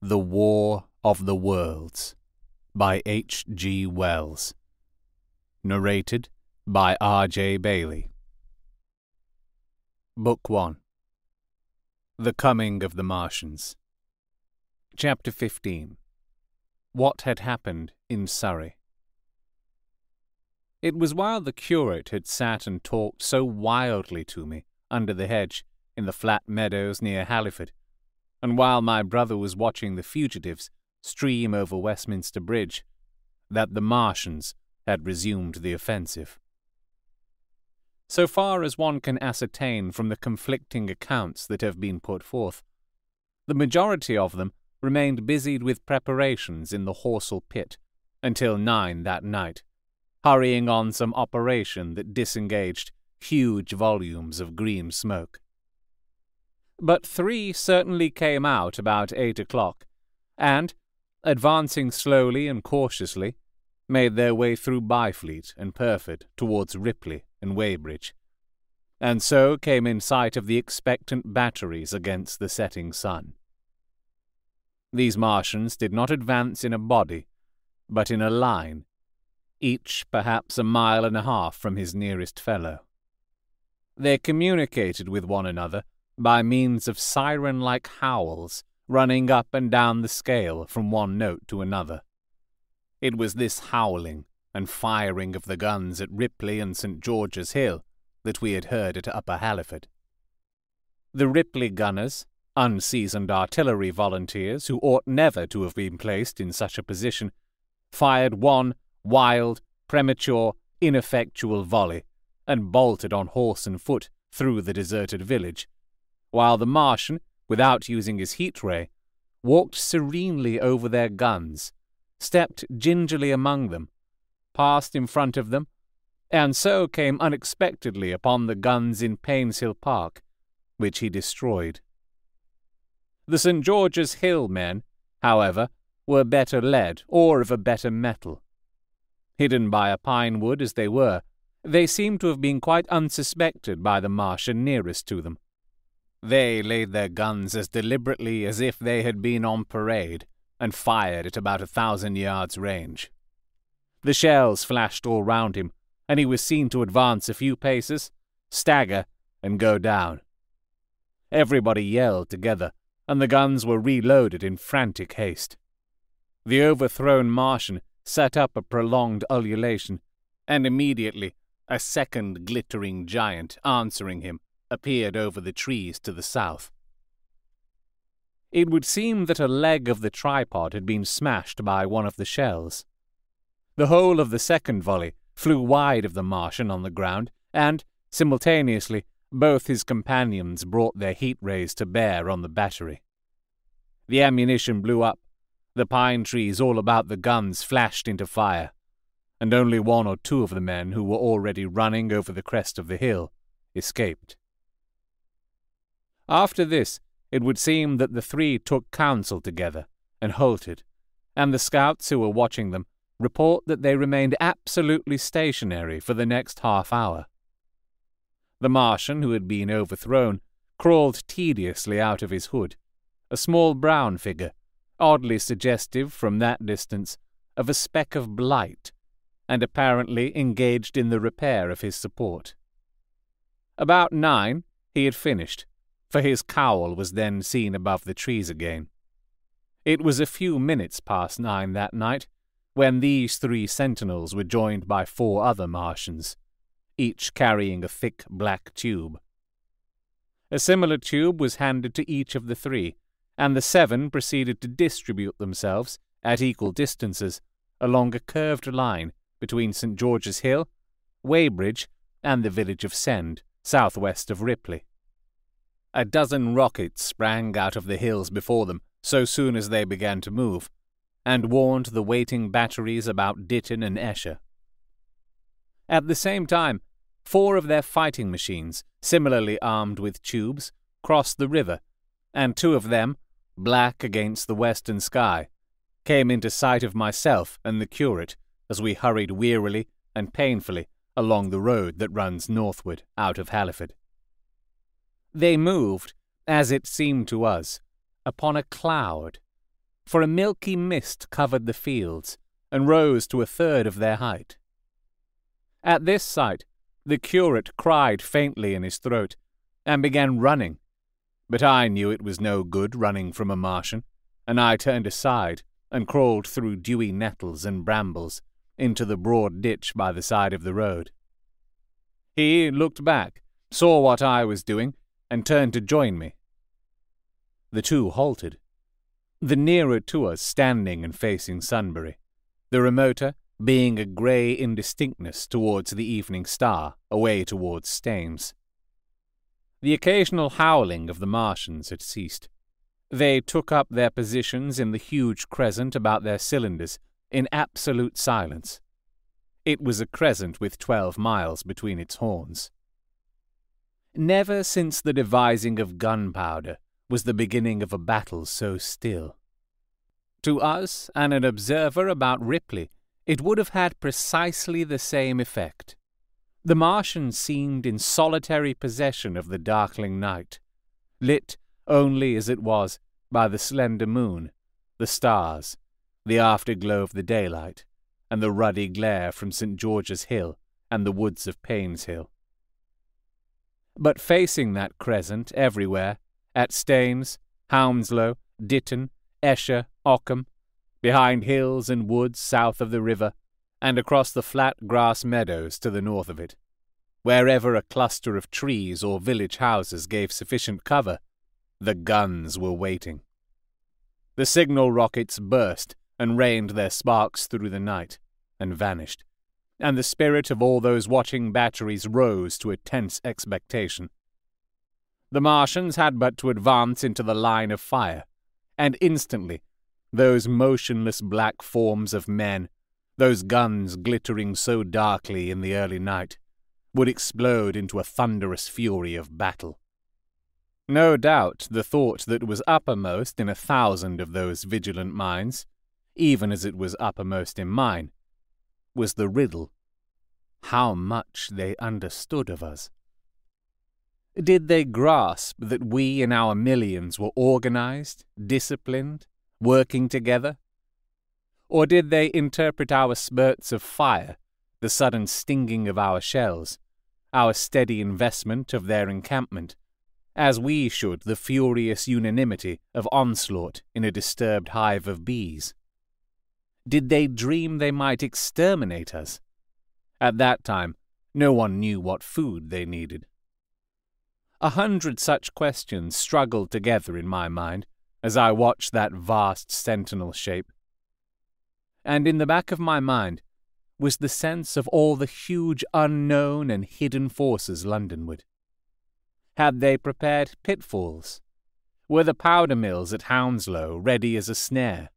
The War of the Worlds by H. G. Wells. Narrated by R. J. Bayley. Book 1 The Coming of the Martians. Chapter 15 What Had Happened in Surrey. It was while the curate had sat and talked so wildly to me under the hedge in the flat meadows near Halliford, and while my brother was watching the fugitives stream over Westminster Bridge, that the Martians had resumed the offensive. So far as one can ascertain from the conflicting accounts that have been put forth, the majority of them remained busied with preparations in the Horsell pit until nine that night, hurrying on some operation that disengaged huge volumes of green smoke. But three certainly came out about eight o'clock, and, advancing slowly and cautiously, made their way through Byfleet and Pyrford towards Ripley and Weybridge, and so came in sight of the expectant batteries against the setting sun. These Martians did not advance in a body, but in a line, each perhaps a mile and a half from his nearest fellow. They communicated with one another by means of siren like howls running up and down the scale from one note to another. It was this howling and firing of the guns at Ripley and St. George's Hill that we had heard at Upper Halliford. The Ripley gunners, unseasoned artillery volunteers who ought never to have been placed in such a position, fired one wild, premature, ineffectual volley and bolted on horse and foot through the deserted village, while the Martian, without using his heat ray, walked serenely over their guns, stepped gingerly among them, passed in front of them, and so came unexpectedly upon the guns in Painshill Park, which he destroyed. The St. George's Hill men, however, were better led or of a better metal. Hidden by a pine wood as they were, they seemed to have been quite unsuspected by the Martian nearest to them. They laid their guns as deliberately as if they had been on parade, and fired at about a thousand yards range. The shells flashed all round him, and he was seen to advance a few paces, stagger, and go down. Everybody yelled together, and the guns were reloaded in frantic haste. The overthrown Martian set up a prolonged ululation, and immediately a second glittering giant answering him appeared over the trees to the south. It would seem that a leg of the tripod had been smashed by one of the shells. The whole of the second volley flew wide of the Martian on the ground, and, simultaneously, both his companions brought their heat rays to bear on the battery. The ammunition blew up, the pine trees all about the guns flashed into fire, and only one or two of the men who were already running over the crest of the hill escaped. After this, it would seem that the three took counsel together and halted, and the scouts who were watching them report that they remained absolutely stationary for the next half hour. The Martian who had been overthrown crawled tediously out of his hood, a small brown figure, oddly suggestive from that distance of a speck of blight, and apparently engaged in the repair of his support. About nine, he had finished, for his cowl was then seen above the trees again. It was a few minutes past nine that night when these three sentinels were joined by four other Martians, each carrying a thick black tube. A similar tube was handed to each of the three, and the seven proceeded to distribute themselves, at equal distances, along a curved line between St. George's Hill, Weybridge, and the village of Send, southwest of Ripley. A dozen rockets sprang out of the hills before them so soon as they began to move, and warned the waiting batteries about Ditton and Esher. At the same time, four of their fighting machines, similarly armed with tubes, crossed the river, and two of them, black against the western sky, came into sight of myself and the curate as we hurried wearily and painfully along the road that runs northward out of Halliford. They moved, as it seemed to us, upon a cloud, for a milky mist covered the fields and rose to a third of their height. At this sight, the curate cried faintly in his throat and began running, but I knew it was no good running from a Martian, and I turned aside and crawled through dewy nettles and brambles into the broad ditch by the side of the road. He looked back, saw what I was doing, and turned to join me. The two halted, the nearer to us standing and facing Sunbury, the remoter being a grey indistinctness towards the evening star, away towards Staines. The occasional howling of the Martians had ceased. They took up their positions in the huge crescent about their cylinders in absolute silence. It was a crescent with twelve miles between its horns. Never since the devising of gunpowder was the beginning of a battle so still. To us and an observer about Ripley, it would have had precisely the same effect. The Martian seemed in solitary possession of the darkling night, lit only as it was by the slender moon, the stars, the afterglow of the daylight, and the ruddy glare from St. George's Hill and the woods of Painshill. But facing that crescent everywhere, at Staines, Hounslow, Ditton, Esher, Ockham, behind hills and woods south of the river, and across the flat grass meadows to the north of it, wherever a cluster of trees or village houses gave sufficient cover, the guns were waiting. The signal rockets burst and rained their sparks through the night, and vanished, and the spirit of all those watching batteries rose to a tense expectation. The Martians had but to advance into the line of fire, and instantly those motionless black forms of men, those guns glittering so darkly in the early night, would explode into a thunderous fury of battle. No doubt the thought that was uppermost in a thousand of those vigilant minds even as it was uppermost in mine, was the riddle how much they understood of us. Did they grasp that we in our millions were organized, disciplined, working together? Or did they interpret our spurts of fire, the sudden stinging of our shells, our steady investment of their encampment, as we should the furious unanimity of onslaught in a disturbed hive of bees? Did they dream they might exterminate us? At that time, no one knew what food they needed. A hundred such questions struggled together in my mind as I watched that vast sentinel shape. And in the back of my mind was the sense of all the huge unknown and hidden forces Londonward. Had they prepared pitfalls? Were the powder mills at Hounslow ready as a snare?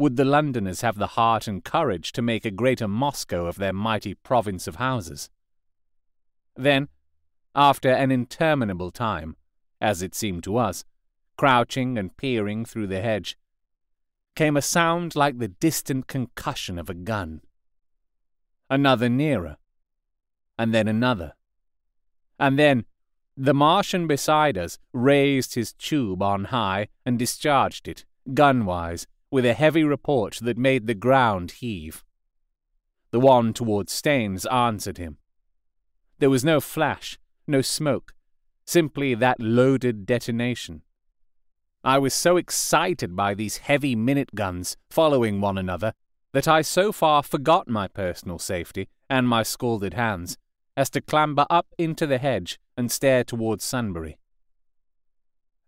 Would the Londoners have the heart and courage to make a greater Moscow of their mighty province of houses? Then, after an interminable time, as it seemed to us, crouching and peering through the hedge, came a sound like the distant concussion of a gun. Another nearer, and then another. And then the Martian beside us raised his tube on high and discharged it, gunwise, with a heavy report that made the ground heave. The one towards Staines answered him. There was no flash, no smoke, simply that loaded detonation. I was so excited by these heavy minute guns following one another that I so far forgot my personal safety and my scalded hands as to clamber up into the hedge and stare towards Sunbury.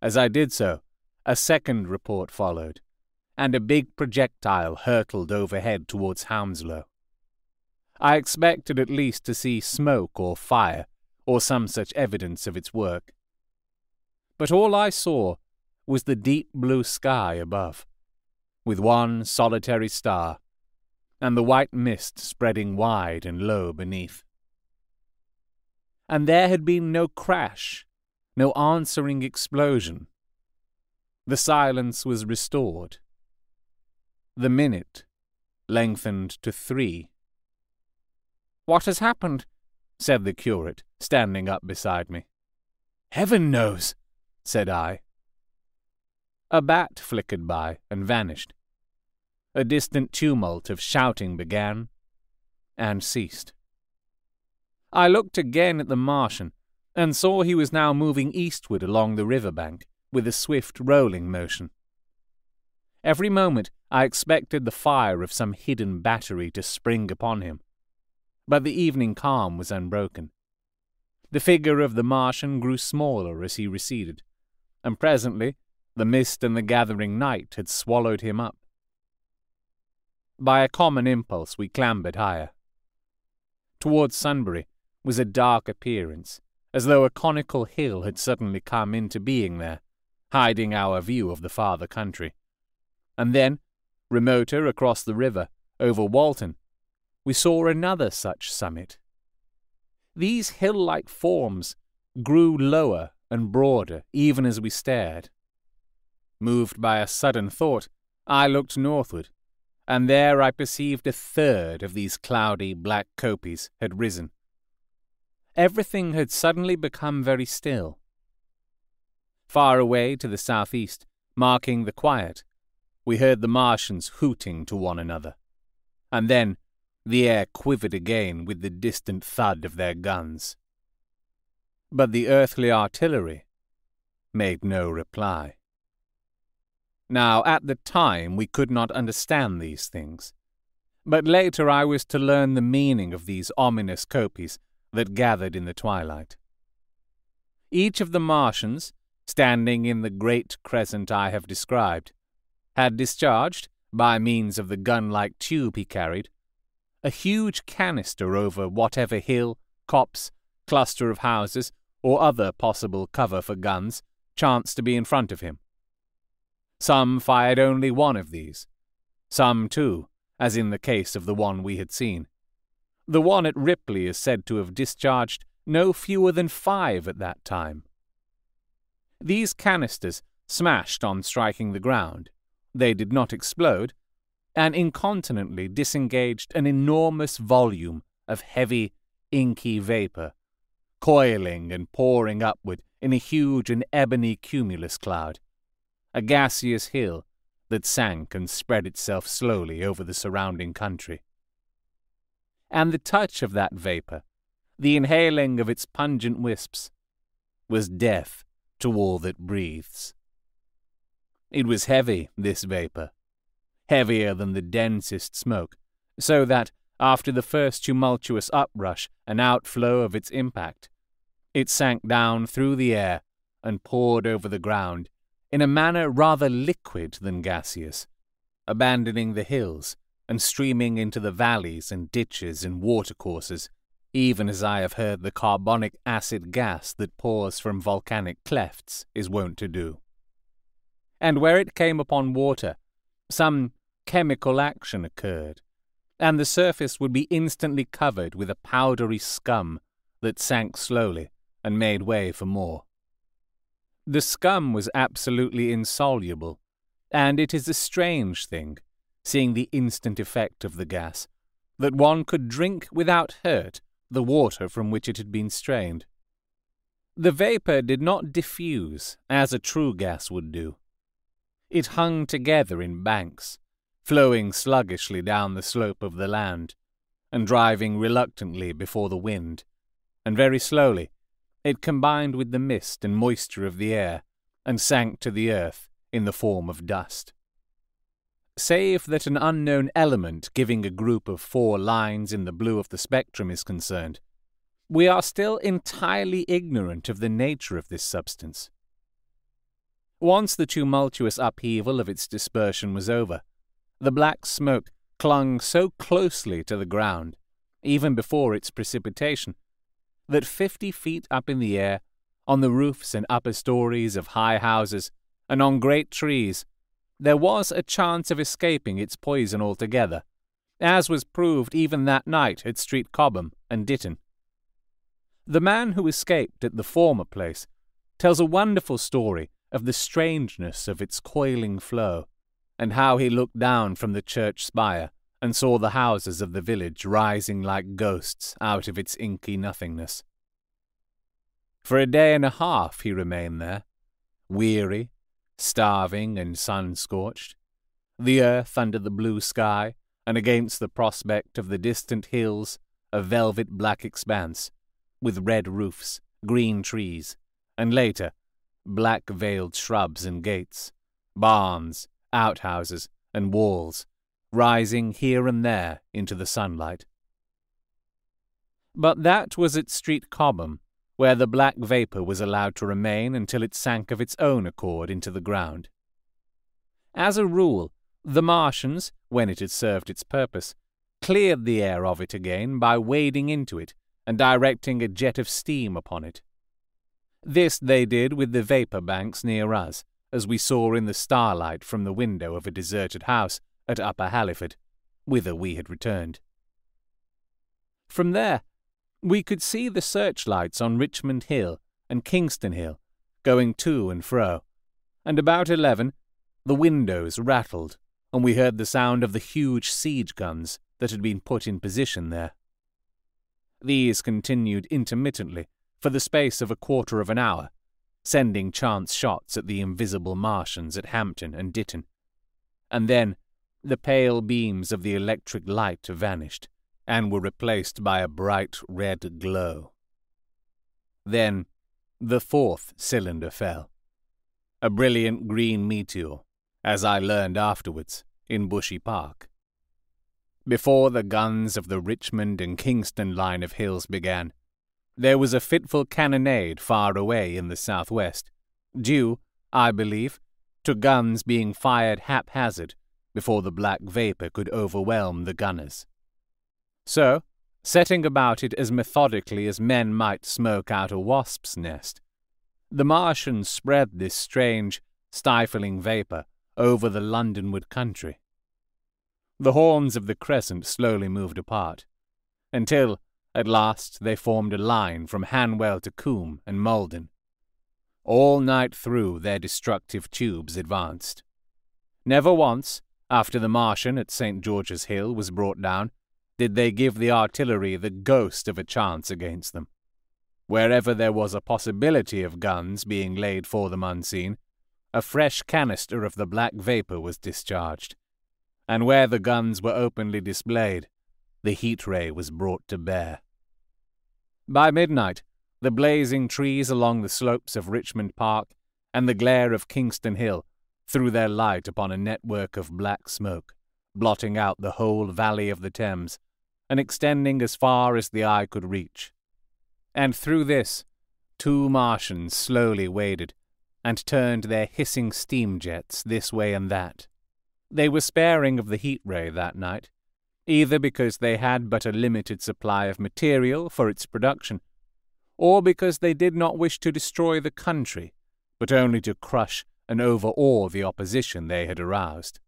As I did so, a second report followed, and a big projectile hurtled overhead towards Hounslow. I expected at least to see smoke or fire, or some such evidence of its work. But all I saw was the deep blue sky above, with one solitary star, and the white mist spreading wide and low beneath. And there had been no crash, no answering explosion. The silence was restored, the minute lengthened to three. What has happened? said the curate, standing up beside me. Heaven knows, said I. A bat flickered by and vanished. A distant tumult of shouting began and ceased. I looked again at the Martian and saw he was now moving eastward along the river bank with a swift rolling motion. Every moment I expected the fire of some hidden battery to spring upon him, but the evening calm was unbroken. The figure of the Martian grew smaller as he receded, and presently the mist and the gathering night had swallowed him up. By a common impulse we clambered higher. Towards Sunbury was a dark appearance, as though a conical hill had suddenly come into being there, hiding our view of the farther country. And then, remoter across the river, over Walton, we saw another such summit. These hill like forms grew lower and broader even as we stared. Moved by a sudden thought, I looked northward, and there I perceived a third of these cloudy black kopjes had risen. Everything had suddenly become very still. Far away to the southeast, marking the quiet, we heard the Martians hooting to one another. And then the air quivered again with the distant thud of their guns. But the earthly artillery made no reply. Now, at the time, we could not understand these things. But later I was to learn the meaning of these ominous kopjes that gathered in the twilight. Each of the Martians, standing in the great crescent I have described, had discharged, by means of the gun like tube he carried, a huge canister over whatever hill, copse, cluster of houses, or other possible cover for guns chanced to be in front of him. Some fired only one of these, some two, as in the case of the one we had seen. The one at Ripley is said to have discharged no fewer than five at that time. These canisters smashed on striking the ground, they did not explode, and incontinently disengaged an enormous volume of heavy, inky vapor, coiling and pouring upward in a huge and ebony cumulus cloud, a gaseous hill that sank and spread itself slowly over the surrounding country. And the touch of that vapor, the inhaling of its pungent wisps, was death to all that breathes. It was heavy, this vapor, heavier than the densest smoke, so that, after the first tumultuous uprush and outflow of its impact, it sank down through the air and poured over the ground in a manner rather liquid than gaseous, abandoning the hills and streaming into the valleys and ditches and watercourses, even as I have heard the carbonic acid gas that pours from volcanic clefts is wont to do and where it came upon water, some chemical action occurred, and the surface would be instantly covered with a powdery scum that sank slowly and made way for more. The scum was absolutely insoluble, and it is a strange thing, seeing the instant effect of the gas, that one could drink without hurt the water from which it had been strained. The vapour did not diffuse as a true gas would do, it hung together in banks, flowing sluggishly down the slope of the land, and driving reluctantly before the wind, and very slowly it combined with the mist and moisture of the air, and sank to the earth in the form of dust. Save that an unknown element giving a group of four lines in the blue of the spectrum is concerned, we are still entirely ignorant of the nature of this substance. Once the tumultuous upheaval of its dispersion was over, the black smoke clung so closely to the ground, even before its precipitation, that fifty feet up in the air, on the roofs and upper stories of high houses, and on great trees, there was a chance of escaping its poison altogether, as was proved even that night at Street Cobham and Ditton. The man who escaped at the former place tells a wonderful story of the strangeness of its coiling flow, and how he looked down from the church spire and saw the houses of the village rising like ghosts out of its inky nothingness. For a day and a half he remained there, weary, starving and sun scorched, the earth under the blue sky, and against the prospect of the distant hills a velvet black expanse, with red roofs, green trees, and later, black veiled shrubs and gates, barns, outhouses, and walls, rising here and there into the sunlight. But that was at Street Cobham, where the black vapour was allowed to remain until it sank of its own accord into the ground. As a rule, the Martians, when it had served its purpose, cleared the air of it again by wading into it and directing a jet of steam upon it. This they did with the vapour banks near us, as we saw in the starlight from the window of a deserted house at Upper Halliford, whither we had returned. From there, we could see the searchlights on Richmond Hill and Kingston Hill going to and fro, and about eleven the windows rattled, and we heard the sound of the huge siege guns that had been put in position there. These continued intermittently for the space of a quarter of an hour, sending chance shots at the invisible Martians at Hampton and Ditton, and then the pale beams of the electric light vanished and were replaced by a bright red glow. Then the fourth cylinder fell, a brilliant green meteor, as I learned afterwards, in Bushy Park. Before the guns of the Richmond and Kingston line of hills began, there was a fitful cannonade far away in the southwest, due, I believe, to guns being fired haphazard before the black vapour could overwhelm the gunners. So, setting about it as methodically as men might smoke out a wasp's nest, the Martians spread this strange, stifling vapour over the Londonward country. The horns of the crescent slowly moved apart, until, at last, they formed a line from Hanwell to Coombe and Malden. All night through their destructive tubes advanced. Never once, after the Martian at St. George's Hill was brought down, did they give the artillery the ghost of a chance against them. Wherever there was a possibility of guns being laid for them unseen, a fresh canister of the black vapour was discharged, and where the guns were openly displayed, the heat ray was brought to bear. By midnight, the blazing trees along the slopes of Richmond Park and the glare of Kingston Hill threw their light upon a network of black smoke, blotting out the whole valley of the Thames and extending as far as the eye could reach. And through this, two Martians slowly waded and turned their hissing steam jets this way and that, they were sparing of the heat ray that night, either because they had but a limited supply of material for its production, or because they did not wish to destroy the country, but only to crush and overawe the opposition they had aroused.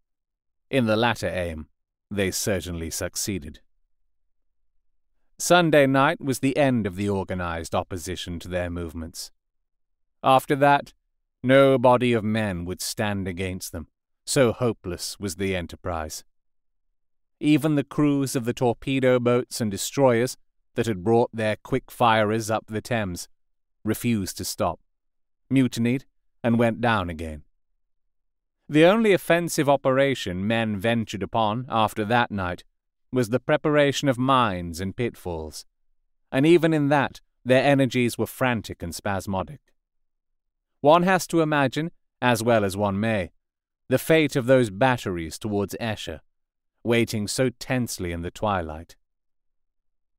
In the latter aim, they certainly succeeded. Sunday night was the end of the organized opposition to their movements. After that, no body of men would stand against them, so hopeless was the enterprise. Even the crews of the torpedo boats and destroyers that had brought their quick firers up the Thames refused to stop, mutinied, and went down again. The only offensive operation men ventured upon after that night was the preparation of mines and pitfalls, and even in that their energies were frantic and spasmodic. One has to imagine, as well as one may, the fate of those batteries towards Esher, waiting so tensely in the twilight.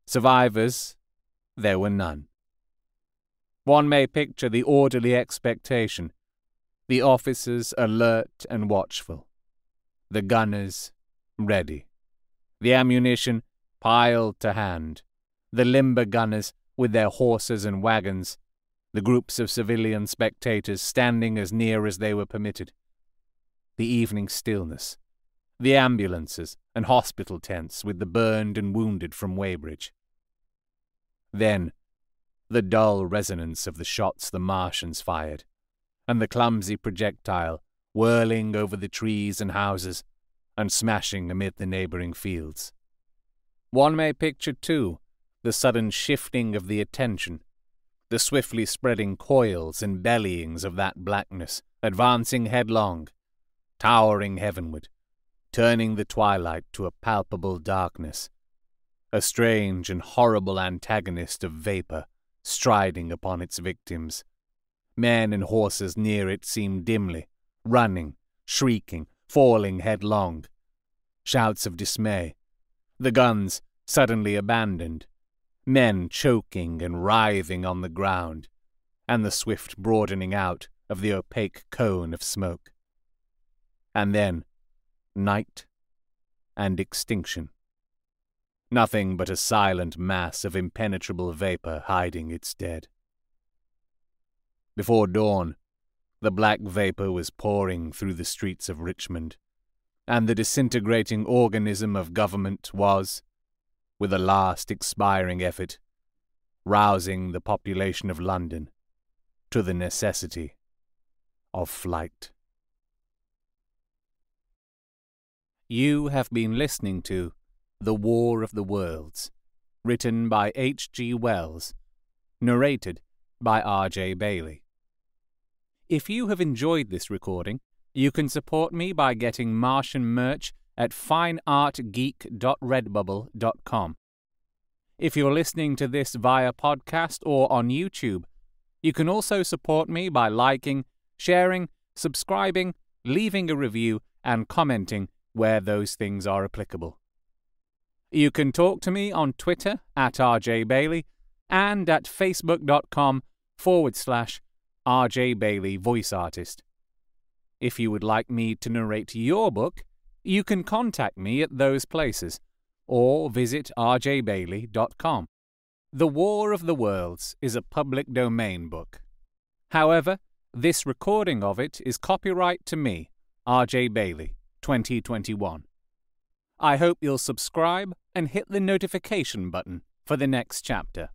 Survivors, there were none. One may picture the orderly expectation, the officers alert and watchful, the gunners ready, the ammunition piled to hand, the limber gunners with their horses and wagons, the groups of civilian spectators standing as near as they were permitted the evening stillness, the ambulances and hospital tents with the burned and wounded from Weybridge. Then, the dull resonance of the shots the Martians fired, and the clumsy projectile whirling over the trees and houses and smashing amid the neighbouring fields. One may picture, too, the sudden shifting of the attention, the swiftly spreading coils and bellyings of that blackness advancing headlong, towering heavenward, turning the twilight to a palpable darkness, a strange and horrible antagonist of vapor striding upon its victims. Men and horses near it seemed dimly, running, shrieking, falling headlong. Shouts of dismay. The guns suddenly abandoned. Men choking and writhing on the ground, and the swift broadening out of the opaque cone of smoke. And then, night and extinction. Nothing but a silent mass of impenetrable vapor hiding its dead. Before dawn, the black vapor was pouring through the streets of Richmond, and the disintegrating organism of government was, with a last expiring effort, rousing the population of London to the necessity of flight. You have been listening to The War of the Worlds, written by H. G. Wells, narrated by R. J. Bayley. If you have enjoyed this recording, you can support me by getting Martian merch at fineartgeek.redbubble.com. If you're listening to this via podcast or on YouTube, you can also support me by liking, sharing, subscribing, leaving a review, and commenting where those things are applicable. You can talk to me on Twitter at rjbayley and at facebook.com forward slash RJ Bayley voice artist. If you would like me to narrate your book, you can contact me at those places or visit rjbayley.com. The War of the Worlds is a public domain book. However, this recording of it is copyright to me, RJ Bayley, 2021. I hope you'll subscribe and hit the notification button for the next chapter.